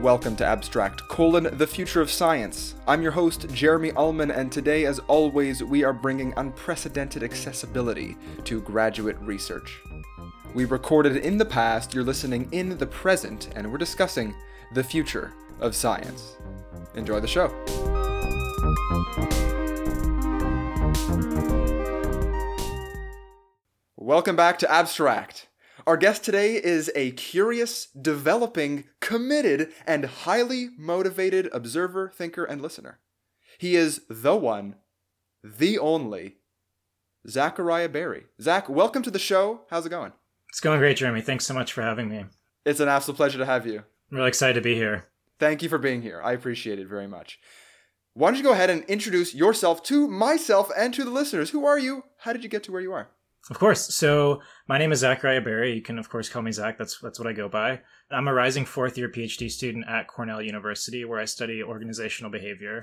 Welcome to Abstract, colon, the future of science. I'm your host, Jeremy Ullman, and today, as always, we are bringing unprecedented accessibility to graduate research. We recorded in the past, you're listening in the present, and we're discussing the future of science. Enjoy the show. Welcome back to Abstract. Our guest today is a curious, developing, committed, and highly motivated observer, thinker, and listener. He is the one, the only, Zachariah Berry. Zach, welcome to the show. How's it going? It's going great, Jeremy. Thanks so much for having me. It's an absolute pleasure to have you. I'm really excited to be here. Thank you for being here. I appreciate it very much. Why don't you go ahead and introduce yourself to myself and to the listeners? Who are you? How did you get to where you are? Of course. So my name is Zachariah Berry. You can of course call me Zach. That's that's what I go by. I'm a rising fourth year PhD student at Cornell University where I study organizational behavior.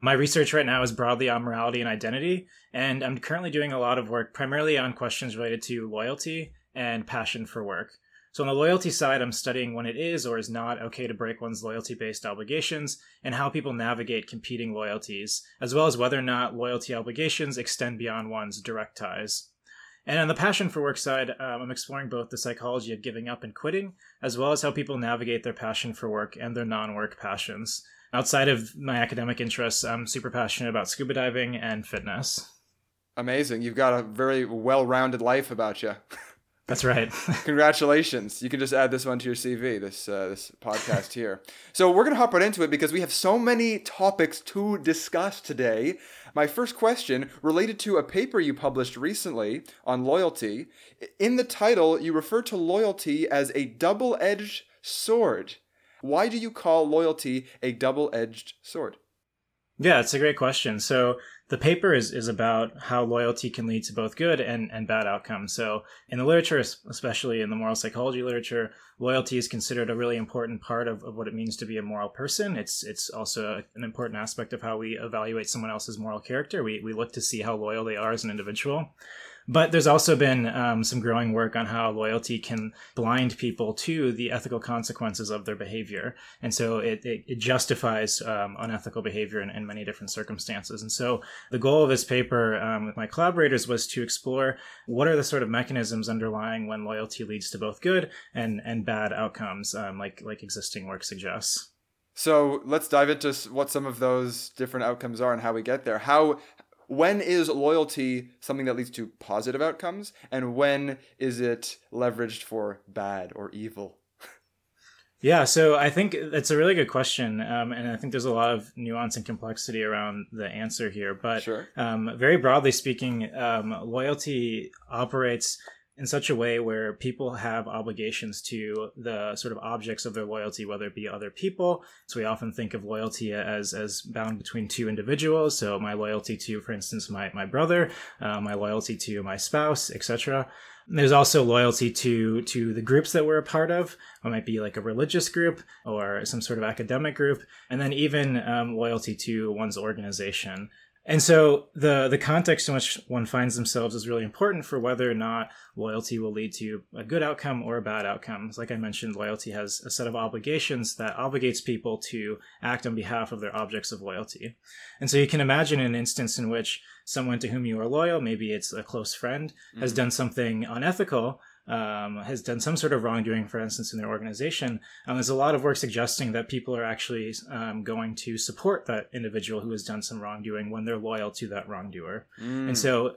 My research right now is broadly on morality and identity, and I'm currently doing a lot of work primarily on questions related to loyalty and passion for work. So, on the loyalty side, I'm studying when it is or is not okay to break one's loyalty based obligations and how people navigate competing loyalties, as well as whether or not loyalty obligations extend beyond one's direct ties. And on the passion for work side, um, I'm exploring both the psychology of giving up and quitting, as well as how people navigate their passion for work and their non work passions. Outside of my academic interests, I'm super passionate about scuba diving and fitness. Amazing. You've got a very well rounded life about you. That's right. Congratulations! You can just add this one to your CV. This uh, this podcast here. So we're gonna hop right into it because we have so many topics to discuss today. My first question related to a paper you published recently on loyalty. In the title, you refer to loyalty as a double-edged sword. Why do you call loyalty a double-edged sword? Yeah, it's a great question. So the paper is, is about how loyalty can lead to both good and, and bad outcomes. So, in the literature, especially in the moral psychology literature, loyalty is considered a really important part of, of what it means to be a moral person. It's it's also an important aspect of how we evaluate someone else's moral character. We, we look to see how loyal they are as an individual. But there's also been um, some growing work on how loyalty can blind people to the ethical consequences of their behavior. And so it, it, it justifies um, unethical behavior in, in, many different circumstances. And so the goal of this paper um, with my collaborators was to explore what are the sort of mechanisms underlying when loyalty leads to both good and, and bad outcomes, um, like, like existing work suggests. So let's dive into what some of those different outcomes are and how we get there. How when is loyalty something that leads to positive outcomes and when is it leveraged for bad or evil yeah so i think that's a really good question um, and i think there's a lot of nuance and complexity around the answer here but sure. um, very broadly speaking um, loyalty operates in such a way where people have obligations to the sort of objects of their loyalty, whether it be other people. So we often think of loyalty as as bound between two individuals. So my loyalty to, for instance, my my brother, uh, my loyalty to my spouse, etc. There's also loyalty to to the groups that we're a part of. It might be like a religious group or some sort of academic group, and then even um, loyalty to one's organization. And so the the context in which one finds themselves is really important for whether or not loyalty will lead to a good outcome or a bad outcome. Like I mentioned, loyalty has a set of obligations that obligates people to act on behalf of their objects of loyalty. And so you can imagine an instance in which someone to whom you are loyal, maybe it's a close friend, mm-hmm. has done something unethical um, has done some sort of wrongdoing, for instance, in their organization, um, there's a lot of work suggesting that people are actually um, going to support that individual who has done some wrongdoing when they're loyal to that wrongdoer. Mm. And so,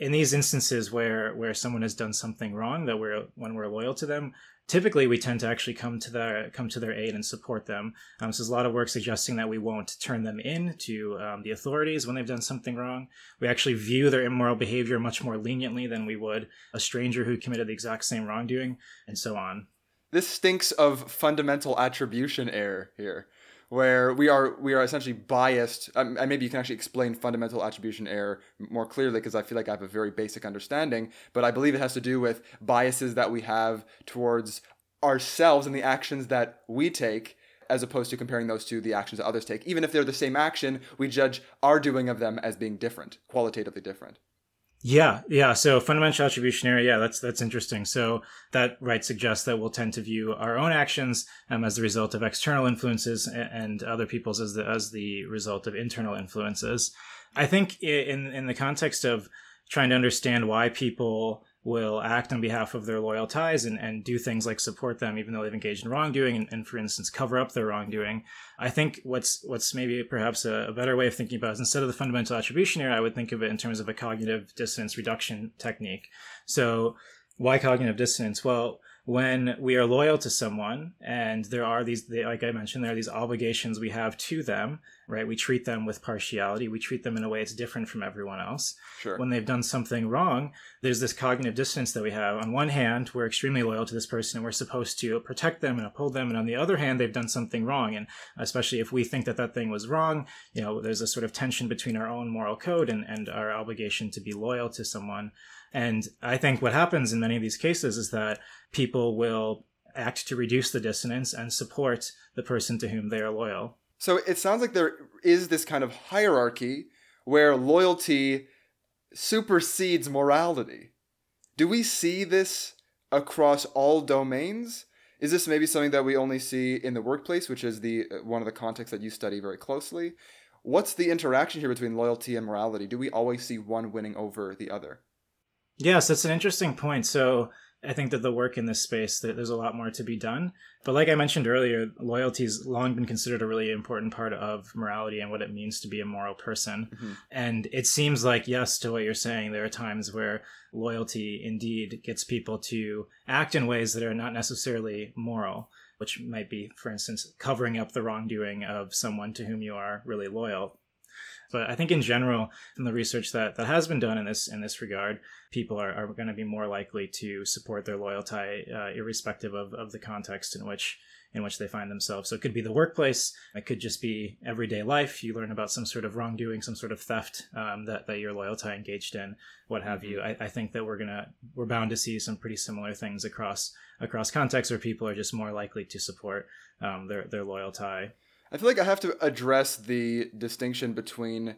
in these instances where where someone has done something wrong, that we're when we're loyal to them, typically we tend to actually come to their come to their aid and support them. Um, so there's a lot of work suggesting that we won't turn them in to um, the authorities when they've done something wrong. We actually view their immoral behavior much more leniently than we would a stranger who committed the exact same wrongdoing, and so on. This stinks of fundamental attribution error here where we are we are essentially biased um, and maybe you can actually explain fundamental attribution error more clearly because i feel like i have a very basic understanding but i believe it has to do with biases that we have towards ourselves and the actions that we take as opposed to comparing those to the actions that others take. Even if they're the same action we judge our doing of them as being different qualitatively different Yeah, yeah. So fundamental attribution error, yeah, that's that's interesting. So that right suggests that we'll tend to view our own actions um, as the result of external influences and other people's as the as the result of internal influences. I think in in the context of trying to understand why people will act on behalf of their loyal ties and, and do things like support them even though they've engaged in wrongdoing and, and for instance cover up their wrongdoing. I think what's what's maybe perhaps a, a, better way of thinking about it is instead of the fundamental attribution error i would think of it in terms of a cognitive dissonance reduction technique. So why cognitive dissonance? Well when we are loyal to someone and there are these they, like i mentioned there are these obligations we have to them right? We treat them with partiality. We treat them in a way that's different from everyone else. Sure. When they've done something wrong there's this cognitive dissonance that we have. On one hand we're extremely loyal to this person and we're supposed to protect them and uphold them. And on the other hand they've done something wrong. And especially if we think that that thing was wrong you know there's a sort of tension between our own moral code and, and our obligation to be loyal to someone and I think what happens in many of these cases is that people will act to reduce the dissonance and support the person to whom they are loyal. So it sounds like there is this kind of hierarchy where loyalty supersedes morality. Do we see this across all domains? Is this maybe something that we only see in the workplace, which is the uh, one of the contexts that you study very closely? What's the interaction here between loyalty and morality? Do we always see one winning over the other? Yes, that's an interesting point. So I think that the work in this space, there's a lot more to be done. But like I mentioned earlier, loyalty has long been considered a really important part of morality and what it means to be a moral person. Mm-hmm. And it seems like, yes, to what you're saying, there are times where loyalty indeed gets people to act in ways that are not necessarily moral, which might be, for instance, covering up the wrongdoing of someone to whom you are really loyal. But I think in general, from the research that, that has been done in this in this regard, people are, are going to be more likely to support their loyalty, uh, irrespective of, of the context in which in which they find themselves. So it could be the workplace. It could just be everyday life. You learn about some sort of wrongdoing, some sort of theft um, that that your loyalty engaged in, what have you. I, I, think that we're gonna we're bound to see some pretty similar things across across contexts where people are just more likely to support um, their their loyalty. I feel like I have to address the distinction between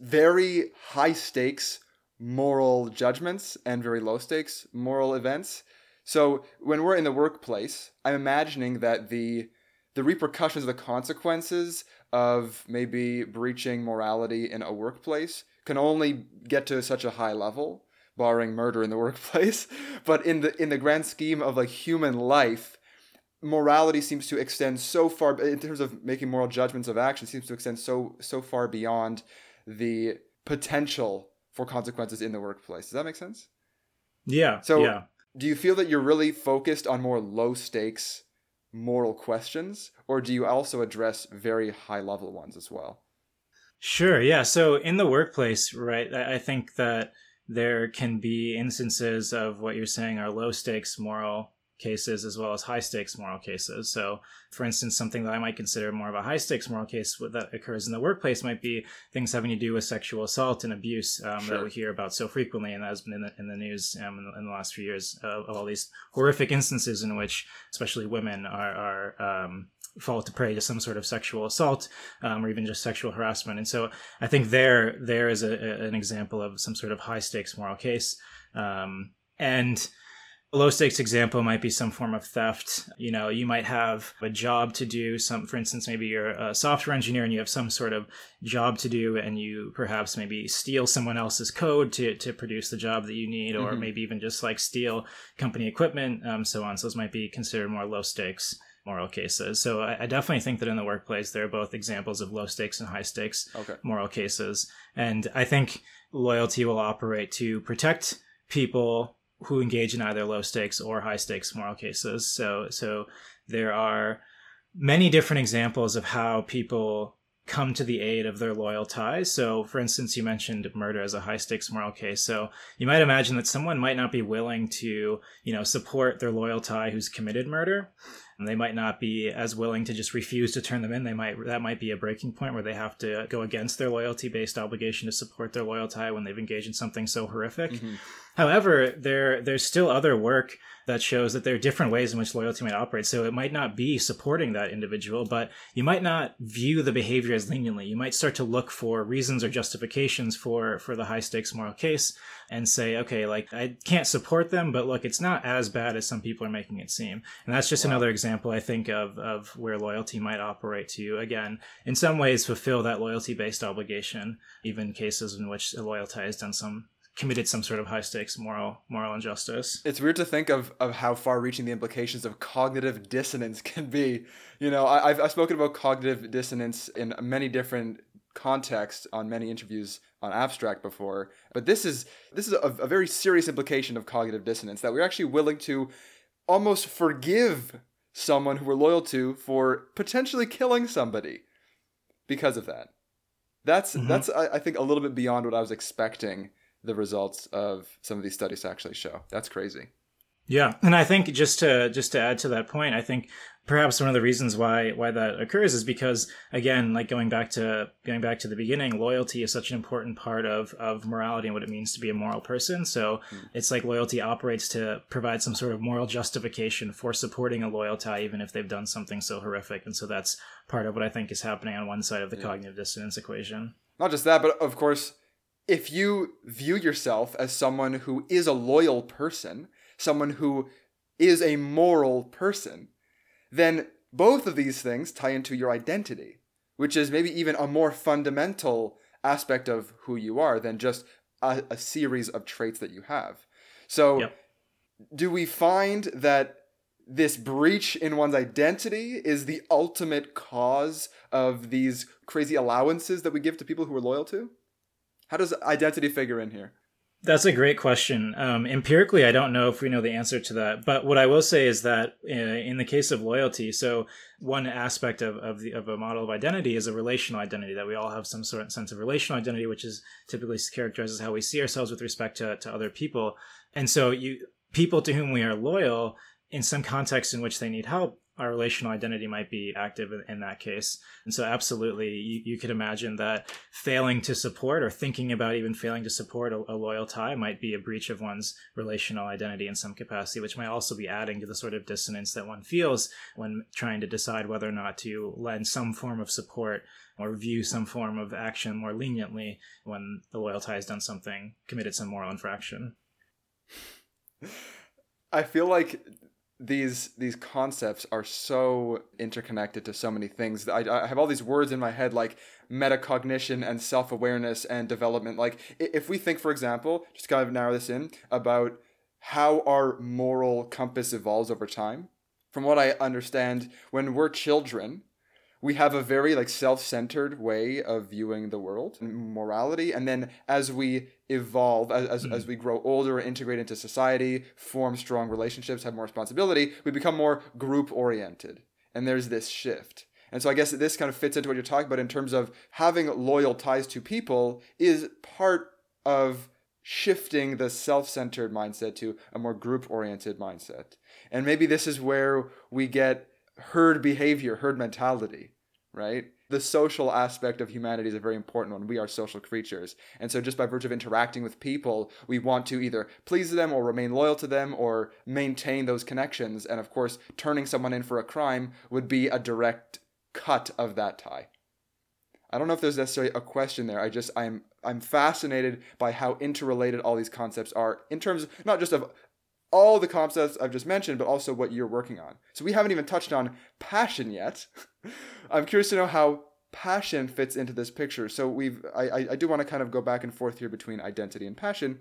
very high stakes moral judgments and very low stakes moral events. So when we're in the workplace, I'm imagining that the the repercussions, the consequences of maybe breaching morality in a workplace can only get to such a high level, barring murder in the workplace. But in the in the grand scheme of like human life, morality seems to extend so far in terms of making moral judgments of action seems to extend so so far beyond the potential for consequences in the workplace. Does that make sense? Yeah. So yeah. do you feel that you're really focused on more low stakes moral questions or do you also address very high level ones as well? Sure. Yeah. So in the workplace, right, I think that there can be instances of what you're saying are low stakes moral cases as well as high stakes moral cases. So, for instance, something that I might consider more of a high stakes moral case that occurs in the workplace might be things having to do with sexual assault and abuse um, sure. that we hear about so frequently, and that has been in the, in the news um, in, the, in, the, last few years of, of, all these horrific instances in which, especially women, are, are um, fall to prey to some sort of sexual assault um, or even just sexual harassment. And so, I think there there is a, a, an example of some sort of high stakes moral case, um, and low stakes example might be some form of theft. You know, you might have a job to do. Some, for instance, maybe you're a software engineer and you have some sort of job to do, and you perhaps maybe steal someone else's code to to produce the job that you need, or mm-hmm. maybe even just like steal company equipment, um, so on. So those might be considered more low stakes moral cases. So I, I, definitely think that in the workplace there are both examples of low stakes and high stakes okay. moral cases, and I think loyalty will operate to protect people who engage in either low stakes or high stakes moral cases. So so there are many different examples of how people come to the aid of their loyal ties. So, for instance, you mentioned murder as a high stakes moral case. So, you might imagine that someone might not be willing to, you know, support their loyal tie who's committed murder. And they might not be as willing to just refuse to turn them in. They might that might be a breaking point where they have to go against their loyalty based obligation to support their loyal tie when they've engaged in something so horrific. Mm-hmm. However, there there's still other work that shows that there are different ways in which loyalty might operate. So it might not be supporting that individual, but you might not view the behavior as leniently. You might start to look for reasons or justifications for for the high stakes moral case and say, okay, like I can't support them, but look, it's not as bad as some people are making it seem. And that's just wow. another example I think of of where loyalty might operate to again, in some ways fulfill that loyalty based obligation, even cases in which a loyalty has done some committed some sort of high stakes moral moral injustice. It's weird to think of of how far reaching the implications of cognitive dissonance can be. You know, I, have I've spoken about cognitive dissonance in many different contexts on many interviews on abstract before, but this is this is a, a very serious implication of cognitive dissonance that we're actually willing to almost forgive someone who we're loyal to for potentially killing somebody because of that. That's mm-hmm. that's I, I think a little bit beyond what I was expecting the results of some of these studies to actually show. That's crazy. Yeah, and I think just to just to add to that point, I think perhaps one of the reasons why why that occurs is because again, like going back to going back to the beginning, loyalty is such an important part of of morality and what it means to be a moral person. So mm. it's like loyalty operates to provide some sort of moral justification for supporting a loyal tie, even if they've done something so horrific. And so that's part of what I think is happening on one side of the yeah. cognitive dissonance equation. Not just that, but of course if you view yourself as someone who is a loyal person, someone who is a moral person, then both of these things tie into your identity, which is maybe even a more fundamental aspect of who you are than just a, a series of traits that you have. So, yep. do we find that this breach in one's identity is the ultimate cause of these crazy allowances that we give to people who are loyal to? How does identity figure in here? That's a great question. Um, empirically, I don't know if we know the answer to that. But what I will say is that uh, in the case of loyalty, so one aspect of, of, the, of a model of identity is a relational identity, that we all have some sort of sense of relational identity, which is typically characterizes how we see ourselves with respect to, to other people. And so you people to whom we are loyal in some context in which they need help our relational identity might be active in, that case. And so, absolutely, you, you, could imagine that failing to support or thinking about even failing to support a, a, loyal tie might be a breach of one's relational identity in some capacity, which might also be adding to the sort of dissonance that one feels when trying to decide whether or not to lend some form of support or view some form of action more leniently when the loyal tie has done something, committed some moral infraction. I feel like these these concepts are so interconnected to so many things. I, I have all these words in my head like metacognition and self awareness and development. Like if we think, for example, just kind of narrow this in about how our moral compass evolves over time. From what I understand, when we're children, we have a very like self-centered way of viewing the world and morality and then as we evolve as, as, mm-hmm. as we grow older integrate into society form strong relationships have more responsibility we become more group oriented and there's this shift and so i guess this kind of fits into what you're talking about in terms of having loyal ties to people is part of shifting the self-centered mindset to a more group oriented mindset and maybe this is where we get herd behavior herd mentality right? The social aspect of humanity is a very important one. We are social creatures. And so, just by virtue of interacting with people, we want to either please them or remain loyal to them or maintain those connections. And of course, turning someone in for a crime would be a direct cut of that tie. I don't know if there's necessarily a question there. I just I'm I'm fascinated by how interrelated all these concepts are in terms of not just of all the concepts I've just mentioned, but also what you're working on. So we haven't even touched on passion yet. I'm curious to know how passion fits into this picture. So we've I, I do want to kind of go back and forth here between identity and passion,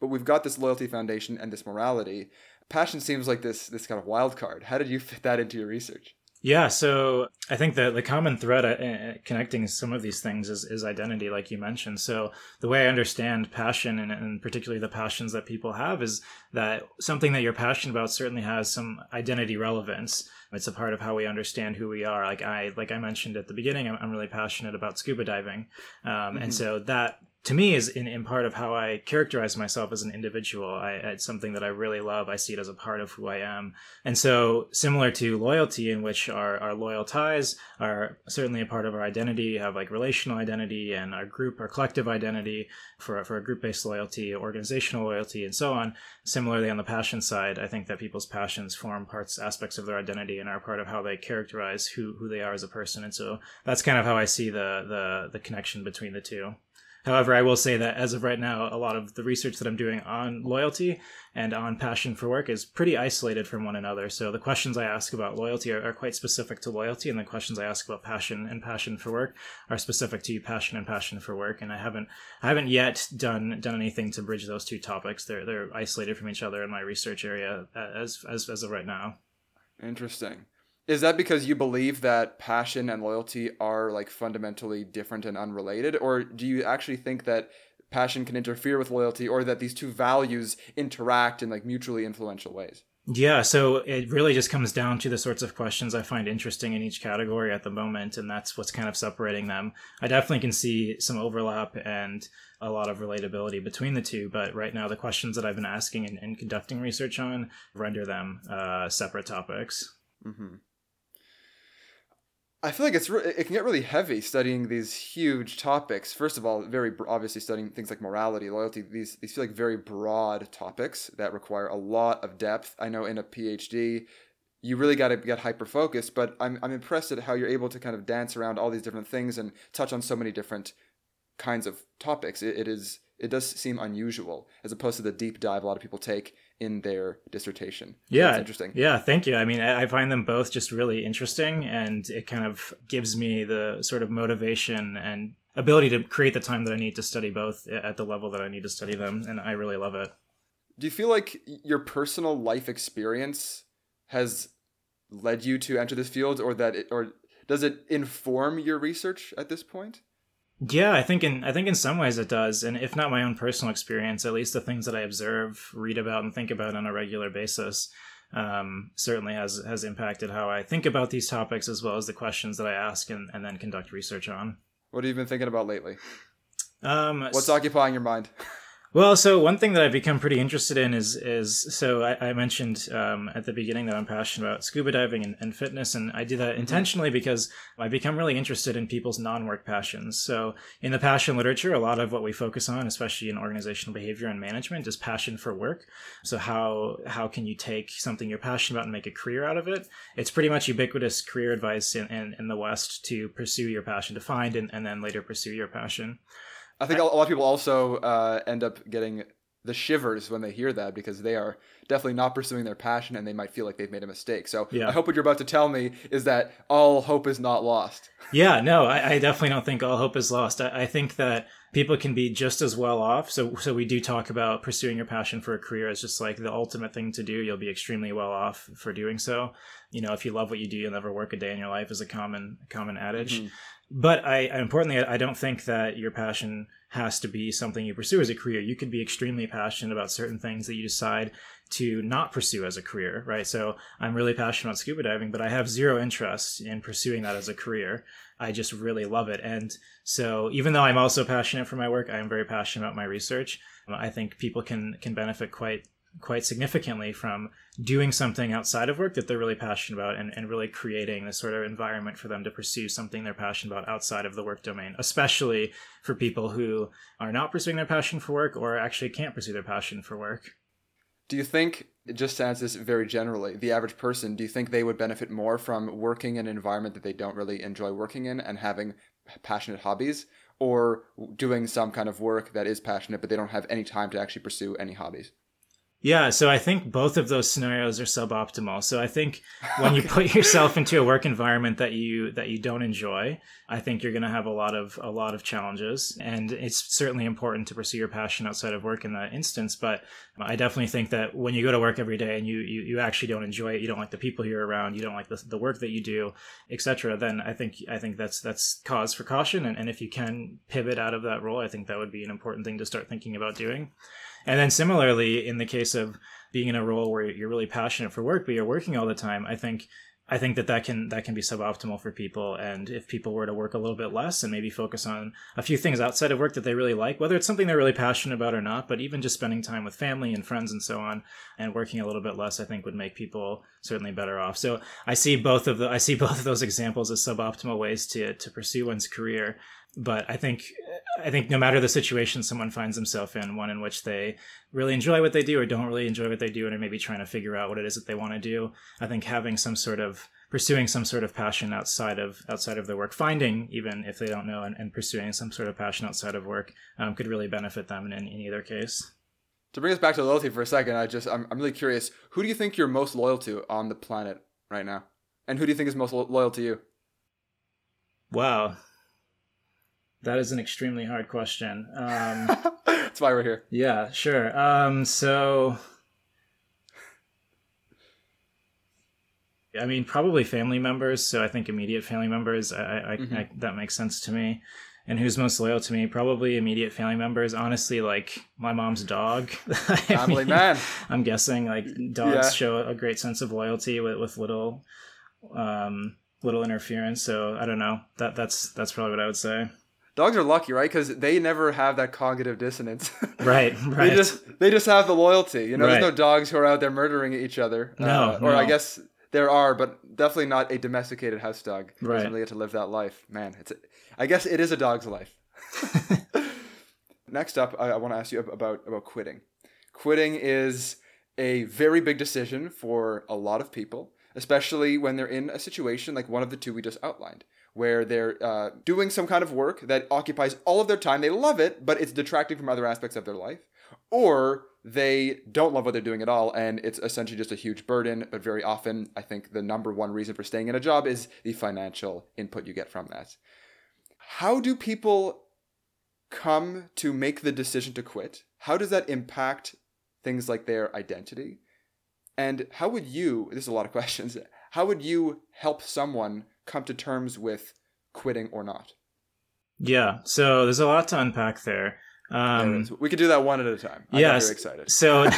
but we've got this loyalty foundation and this morality. Passion seems like this this kind of wild card. How did you fit that into your research? Yeah, so I think that the common thread uh, uh, connecting some of these things is, is identity, like you mentioned. So the way I understand passion, and, and particularly the passions that people have, is that something that you're passionate about certainly has some identity relevance. It's a part of how we understand who we are. Like I, like I mentioned at the beginning, I'm, I'm really passionate about scuba diving, um, mm-hmm. and so that to me is in, in part of how I characterize myself as an individual. I, it's something that I really love. I see it as a part of who I am. And so similar to loyalty in which our, our loyal ties are certainly a part of our identity, have like relational identity and our group, our collective identity for, for a group-based loyalty, organizational loyalty, and so on. Similarly on the passion side, I think that people's passions form parts, aspects of their identity and are part of how they characterize who, who they are as a person. And so that's kind of how I see the, the, the connection between the two. However, I will say that as of right now, a lot of the research that I'm doing on loyalty and on passion for work is pretty isolated from one another. So the questions I ask about loyalty are, are, quite specific to loyalty, and the questions I ask about passion and passion for work are specific to passion and passion for work. And I haven't I haven't yet done done anything to bridge those two topics. They're they're isolated from each other in my research area uh, as as as of right now. Interesting. Is that because you believe that passion and loyalty are like fundamentally different and unrelated? Or do you actually think that passion can interfere with loyalty or that these two values interact in like mutually influential ways? Yeah, so it really just comes down to the sorts of questions I find interesting in each category at the moment, and that's what's kind of separating them. I definitely can see some overlap and a lot of relatability between the two, but right now the questions that I've been asking and, and conducting research on render them uh, separate topics. Mm-hmm. I feel like it's re- it can get really heavy studying these huge topics. First of all, very obviously studying things like morality, loyalty. These these feel like very broad topics that require a lot of depth. I know in a PhD, you really got to get hyper focused. But I'm I'm impressed at how you're able to kind of dance around all these different things and touch on so many different kinds of topics. it, it is it does seem unusual as opposed to the deep dive a lot of people take in their dissertation. Yeah, That's interesting. Yeah, thank you. I mean, I find them both just really interesting, and it kind of gives me the sort of motivation and ability to create the time that I need to study both at the level that I need to study them, and I really love it. Do you feel like your personal life experience has led you to enter this field, or that, it, or does it inform your research at this point? Yeah, I think in I think in some ways it does, and if not my own personal experience, at least the things that I observe, read about, and think about on a regular basis, um, certainly has has impacted how I think about these topics as well as the questions that I ask and, and then conduct research on. What have you been thinking about lately? Um, What's occupying your mind? Well, so one thing that I've become pretty interested in is is so I, I mentioned um, at the beginning that I'm passionate about scuba diving and, and fitness, and I do that mm-hmm. intentionally because I've become really interested in people's non-work passions. So in the passion literature, a lot of what we focus on, especially in organizational behavior and management, is passion for work. So how how can you take something you're passionate about and make a career out of it? It's pretty much ubiquitous career advice in, in, in the West to pursue your passion, to find and, and then later pursue your passion. I think a lot of people also uh, end up getting the shivers when they hear that because they are definitely not pursuing their passion and they might feel like they've made a mistake. So yeah. I hope what you're about to tell me is that all hope is not lost. Yeah, no, I, I definitely don't think all hope is lost. I, I, think that people can be just as well off. So, so we do talk about pursuing your passion for a career as just like the ultimate thing to do. You'll be extremely well off for doing so. You know, if you love what you do, you'll never work a day in your life is a common common adage. Mm-hmm. But I, importantly, I don't think that your passion has to be something you pursue as a career. You could be extremely passionate about certain things that you decide to not pursue as a career, right? So I'm really passionate about scuba diving, but I have zero interest in pursuing that as a career. I just really love it. And so even though I'm also passionate for my work, I am very passionate about my research. Um, I think people can can benefit quite quite significantly from doing something outside of work that they're really passionate about and, and really creating this sort of environment for them to pursue something they're passionate about outside of the work domain, especially for people who are not pursuing their passion for work or actually can't pursue their passion for work. Do you think, just answer this very generally, the average person, do you think they would benefit more from working in an environment that they don't really enjoy working in and having passionate hobbies? Or doing some kind of work that is passionate, but they don't have any time to actually pursue any hobbies? Yeah, so I think both of those scenarios are suboptimal. So I think when you put yourself into a work environment that you that you don't enjoy, I think you're going to have a lot of a lot of challenges, and it's certainly important to pursue your passion outside of work in that instance. But I definitely think that when you go to work every day and you you, you actually don't enjoy it, you don't like the people you're around, you don't like the, the work that you do, etc. Then I think I think that's that's cause for caution, and, and if you can pivot out of that role, I think that would be an important thing to start thinking about doing. And then similarly, in the case of being in a role where you're really passionate for work, but you're working all the time, I think I think that that can that can be suboptimal for people. And if people were to work a little bit less and maybe focus on a few things outside of work that they really like, whether it's something they're really passionate about or not, but even just spending time with family and friends and so on, and working a little bit less, I think would make people certainly better off. So I see both of the I see both of those examples as suboptimal ways to to pursue one's career but I think I think no matter the situation someone finds themselves in, one in which they really enjoy what they do or don't really enjoy what they do, and are maybe trying to figure out what it is that they want to do, I think having some sort of pursuing some sort of passion outside of outside of their work, finding even if they don't know, and, and pursuing some sort of passion outside of work um, could really benefit them in, in either case. To bring us back to loyalty for a second, I just I'm, I'm really curious. Who do you think you're most loyal to on the planet right now, and who do you think is most lo- loyal to you? Wow, that is an extremely hard question. Um, That's why we're here. Yeah, sure. Um, so, I mean, probably family members. So I think immediate family members. I, I, mm-hmm. I, that makes sense to me. And who's most loyal to me? Probably immediate family members. Honestly, like my mom's dog. Family mean, man. I'm guessing like dogs yeah. show a great sense of loyalty with, with little, um, little interference. So I don't know. That that's that's probably what I would say dogs are lucky, right? Because they never have that cognitive dissonance. right, right. They just they just have the loyalty. You know, right. there's no dogs who are out there murdering each other. No, uh, or no. I guess there are, but definitely not a domesticated house dog. Right. Doesn't really get to live that life. Man, it's. A, I guess it is a dog's life. Next up, I, I want to ask you about about quitting. Quitting is a very big decision for a lot of people, especially when they're in a situation like one of the two we just outlined where they're uh, doing some kind of work that occupies all of their time. They love it, but it's detracting from other aspects of their life. Or they don't love what they're doing at all, and it's essentially just a huge burden. But very often, I think the number one reason for staying in a job is the financial input you get from that. How do people come to make the decision to quit? How does that impact things like their identity? And how would you, this is a lot of questions, how would you help someone come to terms with quitting or not? Yeah, so there's a lot to unpack there. Um, we could do that one at a time. I'm yes, very excited. so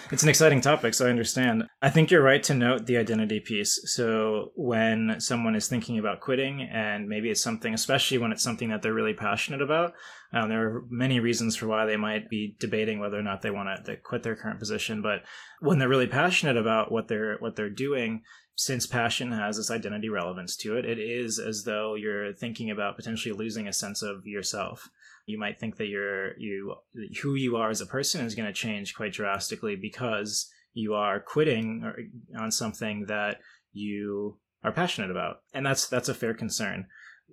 it's an exciting topic, so I understand. I think you're right to note the identity piece. So when someone is thinking about quitting, and maybe it's something, especially when it's something that they're really passionate about, um, there are many reasons for why they might be debating whether or not they want to quit their current position. But when they're really passionate about what they're what they're doing, since passion has this identity relevance to it, it is as though you're thinking about potentially losing a sense of yourself. You might think that you're you who you are as a person is going to change quite drastically because you are quitting on something that you are passionate about, and that's that's a fair concern.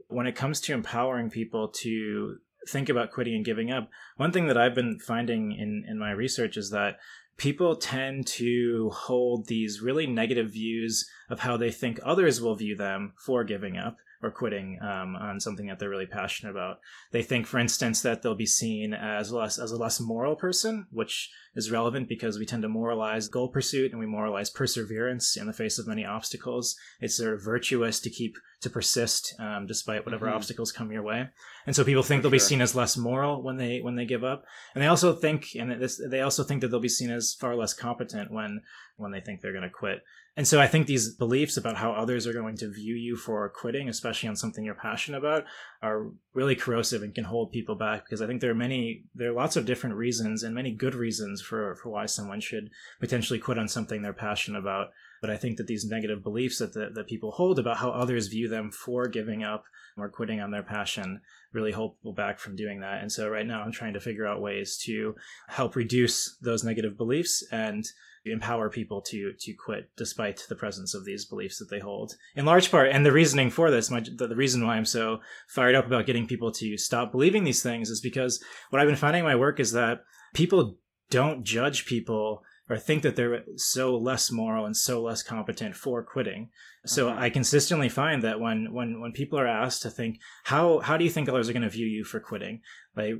When it comes to empowering people to think about quitting and giving up, one thing that I've been finding in in my research is that people tend to hold these really negative views of how they think others will view them for giving up or quitting um, on something that they're really passionate about. They think, for instance, that they'll be seen as less as a less moral person, which is relevant because we tend to moralize goal pursuit and we moralize perseverance in the face of many obstacles. It's sort of virtuous to keep to persist um, despite whatever mm-hmm. obstacles come your way. And so people think for they'll sure. be seen as less moral when they when they give up, and they also think and this, they also think that they'll be seen as far less competent when when they think they're going to quit. And so I think these beliefs about how others are going to view you for quitting, especially on something you're passionate about, are really corrosive and can hold people back because I think there are many there are lots of different reasons and many good reasons for for why someone should potentially quit on something they're passionate about. But I think that these negative beliefs that the, that people hold about how others view them for giving up or quitting on their passion really hold people back from doing that. And so right now I'm trying to figure out ways to help reduce those negative beliefs and empower people to to quit despite the presence of these beliefs that they hold in large part and the reasoning for this my, the, the reason why i'm so fired up about getting people to stop believing these things is because what i've been finding in my work is that people don't judge people or think that they're so less moral and so less competent for quitting. So uh-huh. I consistently find that when when when people are asked to think how how do you think others are going to view you for quitting, they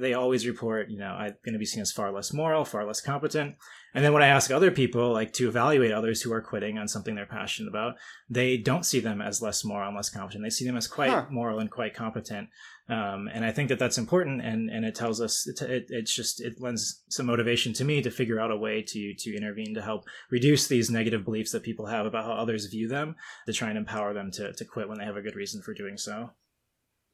they always report, you know, I'm going to be seen as far less moral, far less competent. And then when I ask other people, like to evaluate others who are quitting on something they're passionate about, they don't see them as less moral and less competent. They see them as quite huh. moral and quite competent. Um, and I think that that's important, and, and it tells us it, it, it's just it lends some motivation to me to figure out a way to to intervene to help reduce these negative beliefs that people have about how others view them, to try and empower them to to quit when they have a good reason for doing so.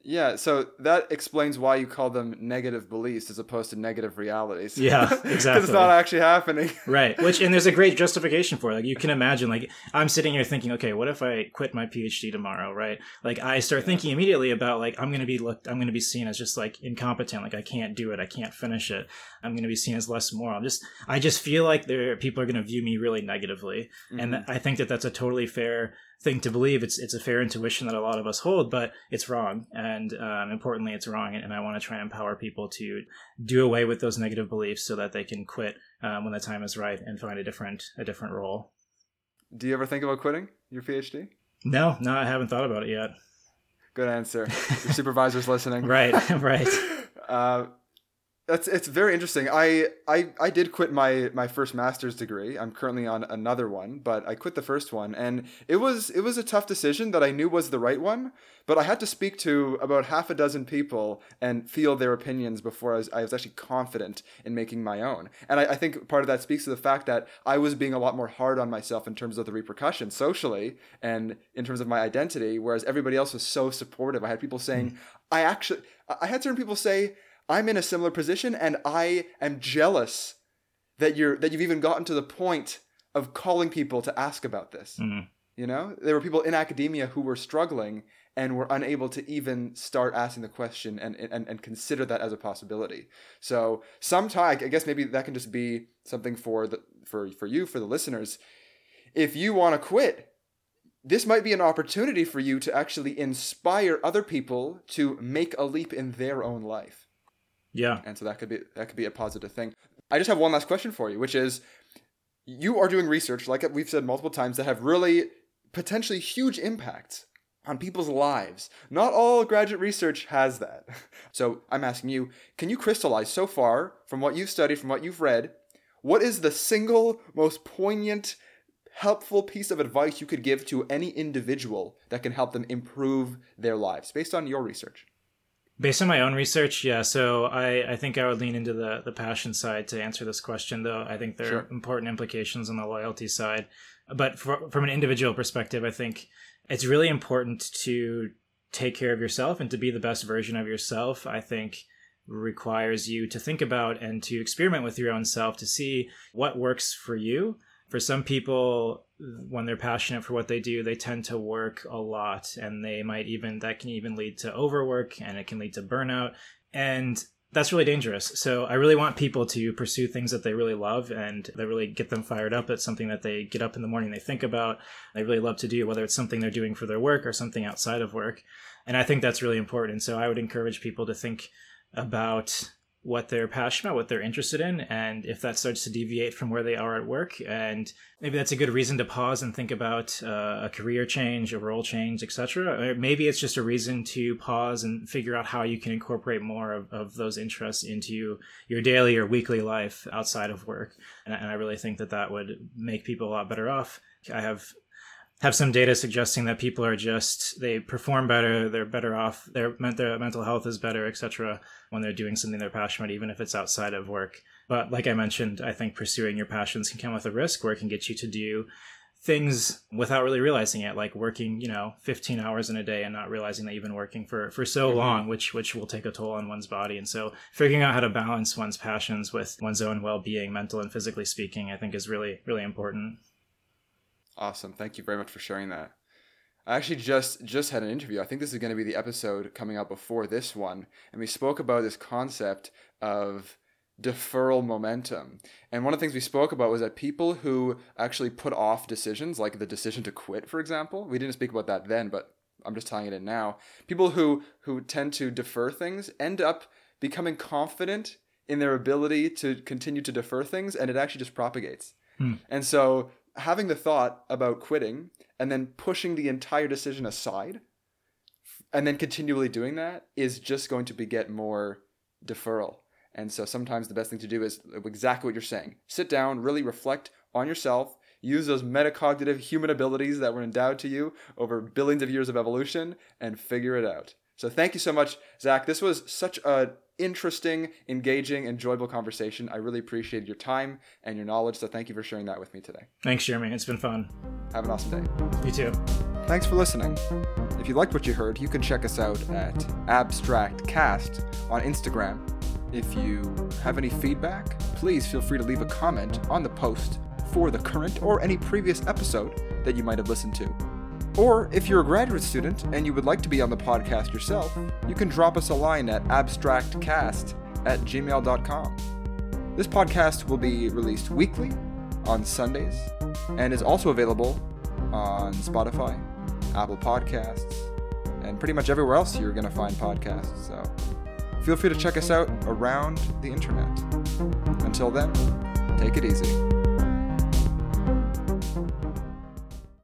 Yeah, so that explains why you call them negative beliefs as opposed to negative realities. Yeah, exactly. Because it's not actually happening. right. Which and there's a great justification for it. Like you can imagine, like I'm sitting here thinking, okay, what if I quit my PhD tomorrow? Right. Like I start thinking immediately about like I'm gonna be looked, I'm gonna be seen as just like incompetent. Like I can't do it. I can't finish it. I'm gonna be seen as less moral. I'm just, I just feel like there people are gonna view me really negatively, mm-hmm. and I think that that's a totally fair thing to believe. It's it's a fair intuition that a lot of us hold, but it's wrong. And um, importantly, it's wrong. And, I want to try and empower people to do away with those negative beliefs so that they can quit um, when the time is right and find a different a different role. Do you ever think about quitting your PhD? No, no, I haven't thought about it yet. Good answer. Your supervisor's listening. right, right. Uh, that's it's very interesting. I, I I did quit my my first master's degree. I'm currently on another one, but I quit the first one and it was it was a tough decision that I knew was the right one, but I had to speak to about half a dozen people and feel their opinions before I was I was actually confident in making my own. And I, I think part of that speaks to the fact that I was being a lot more hard on myself in terms of the repercussions socially and in terms of my identity, whereas everybody else was so supportive. I had people saying, mm. I actually I had certain people say I'm in a similar position and I am jealous that you're that you've even gotten to the point of calling people to ask about this. Mm-hmm. You know, there were people in academia who were struggling and were unable to even start asking the question and, and, and consider that as a possibility. So sometimes I guess maybe that can just be something for the for for you for the listeners. If you want to quit, this might be an opportunity for you to actually inspire other people to make a leap in their own life. Yeah. And so that could be that could be a positive thing. I just have one last question for you, which is you are doing research, like we've said multiple times, that have really potentially huge impacts on people's lives. Not all graduate research has that. So I'm asking you, can you crystallize so far from what you've studied, from what you've read, what is the single most poignant, helpful piece of advice you could give to any individual that can help them improve their lives based on your research? Based on my own research, yeah. So I, I think I would lean into the, the passion side to answer this question, though. I think there sure. are important implications on the loyalty side. But for, from an individual perspective, I think it's really important to take care of yourself and to be the best version of yourself. I think requires you to think about and to experiment with your own self to see what works for you for some people when they're passionate for what they do they tend to work a lot and they might even that can even lead to overwork and it can lead to burnout and that's really dangerous. So i really want people to pursue things that they really love and that really get them fired up it's something that they get up in the morning they think about they really love to do whether it's something they're doing for their work or something outside of work and i think that's really important. So i would encourage people to think about what they're passionate about, what they're interested in, and if that starts to deviate from where they are at work, and maybe that's a good reason to pause and think about uh, a career change, a role change, etc. Maybe it's just a reason to pause and figure out how you can incorporate more of, of those interests into your daily or weekly life outside of work. And, and I really think that that would make people a lot better off. I have have some data suggesting that people are just they perform better they're better off their, their mental health is better etc when they're doing something they're passionate even if it's outside of work. But like i mentioned i think pursuing your passions can come with a risk where it can get you to do things without really realizing it like working you know 15 hours in a day and not realizing that you've been working for for so mm-hmm. long which which will take a toll on one's body. And so figuring out how to balance one's passions with one's own well-being mental and physically speaking i think is really really important Awesome. Thank you very much for sharing that. I actually just just had an interview. I think this is going to be the episode coming out before this one, and we spoke about this concept of deferral momentum. And one of the things we spoke about was that people who actually put off decisions, like the decision to quit, for example, we didn't speak about that then, but I'm just tying it in now. People who who tend to defer things end up becoming confident in their ability to continue to defer things, and it actually just propagates. Hmm. And so having the thought about quitting and then pushing the entire decision aside and then continually doing that is just going to beget more deferral. And so sometimes the best thing to do is exactly what you're saying. Sit down, really reflect on yourself, use those metacognitive human abilities that were endowed to you over billions of years of evolution, and figure it out. So thank you so much, Zach. This was such a interesting, engaging, enjoyable conversation. I really appreciate your time and your knowledge. So thank you for sharing that with me today. Thanks, Jeremy. It's been fun. Have an awesome day. You too. Thanks for listening. If you liked what you heard, you can check us out at AbstractCast on Instagram. If you have any feedback, please feel free to leave a comment on the post for the current or any previous episode that you might have listened to. Or if you're a graduate student and you would like to be on the podcast yourself, you can drop us a line at abstractcast at gmail.com. This podcast will be released weekly on Sundays and is also available on Spotify, Apple Podcasts, and pretty much everywhere else you're going to find podcasts. So feel free to check us out around the internet. Until then, take it easy.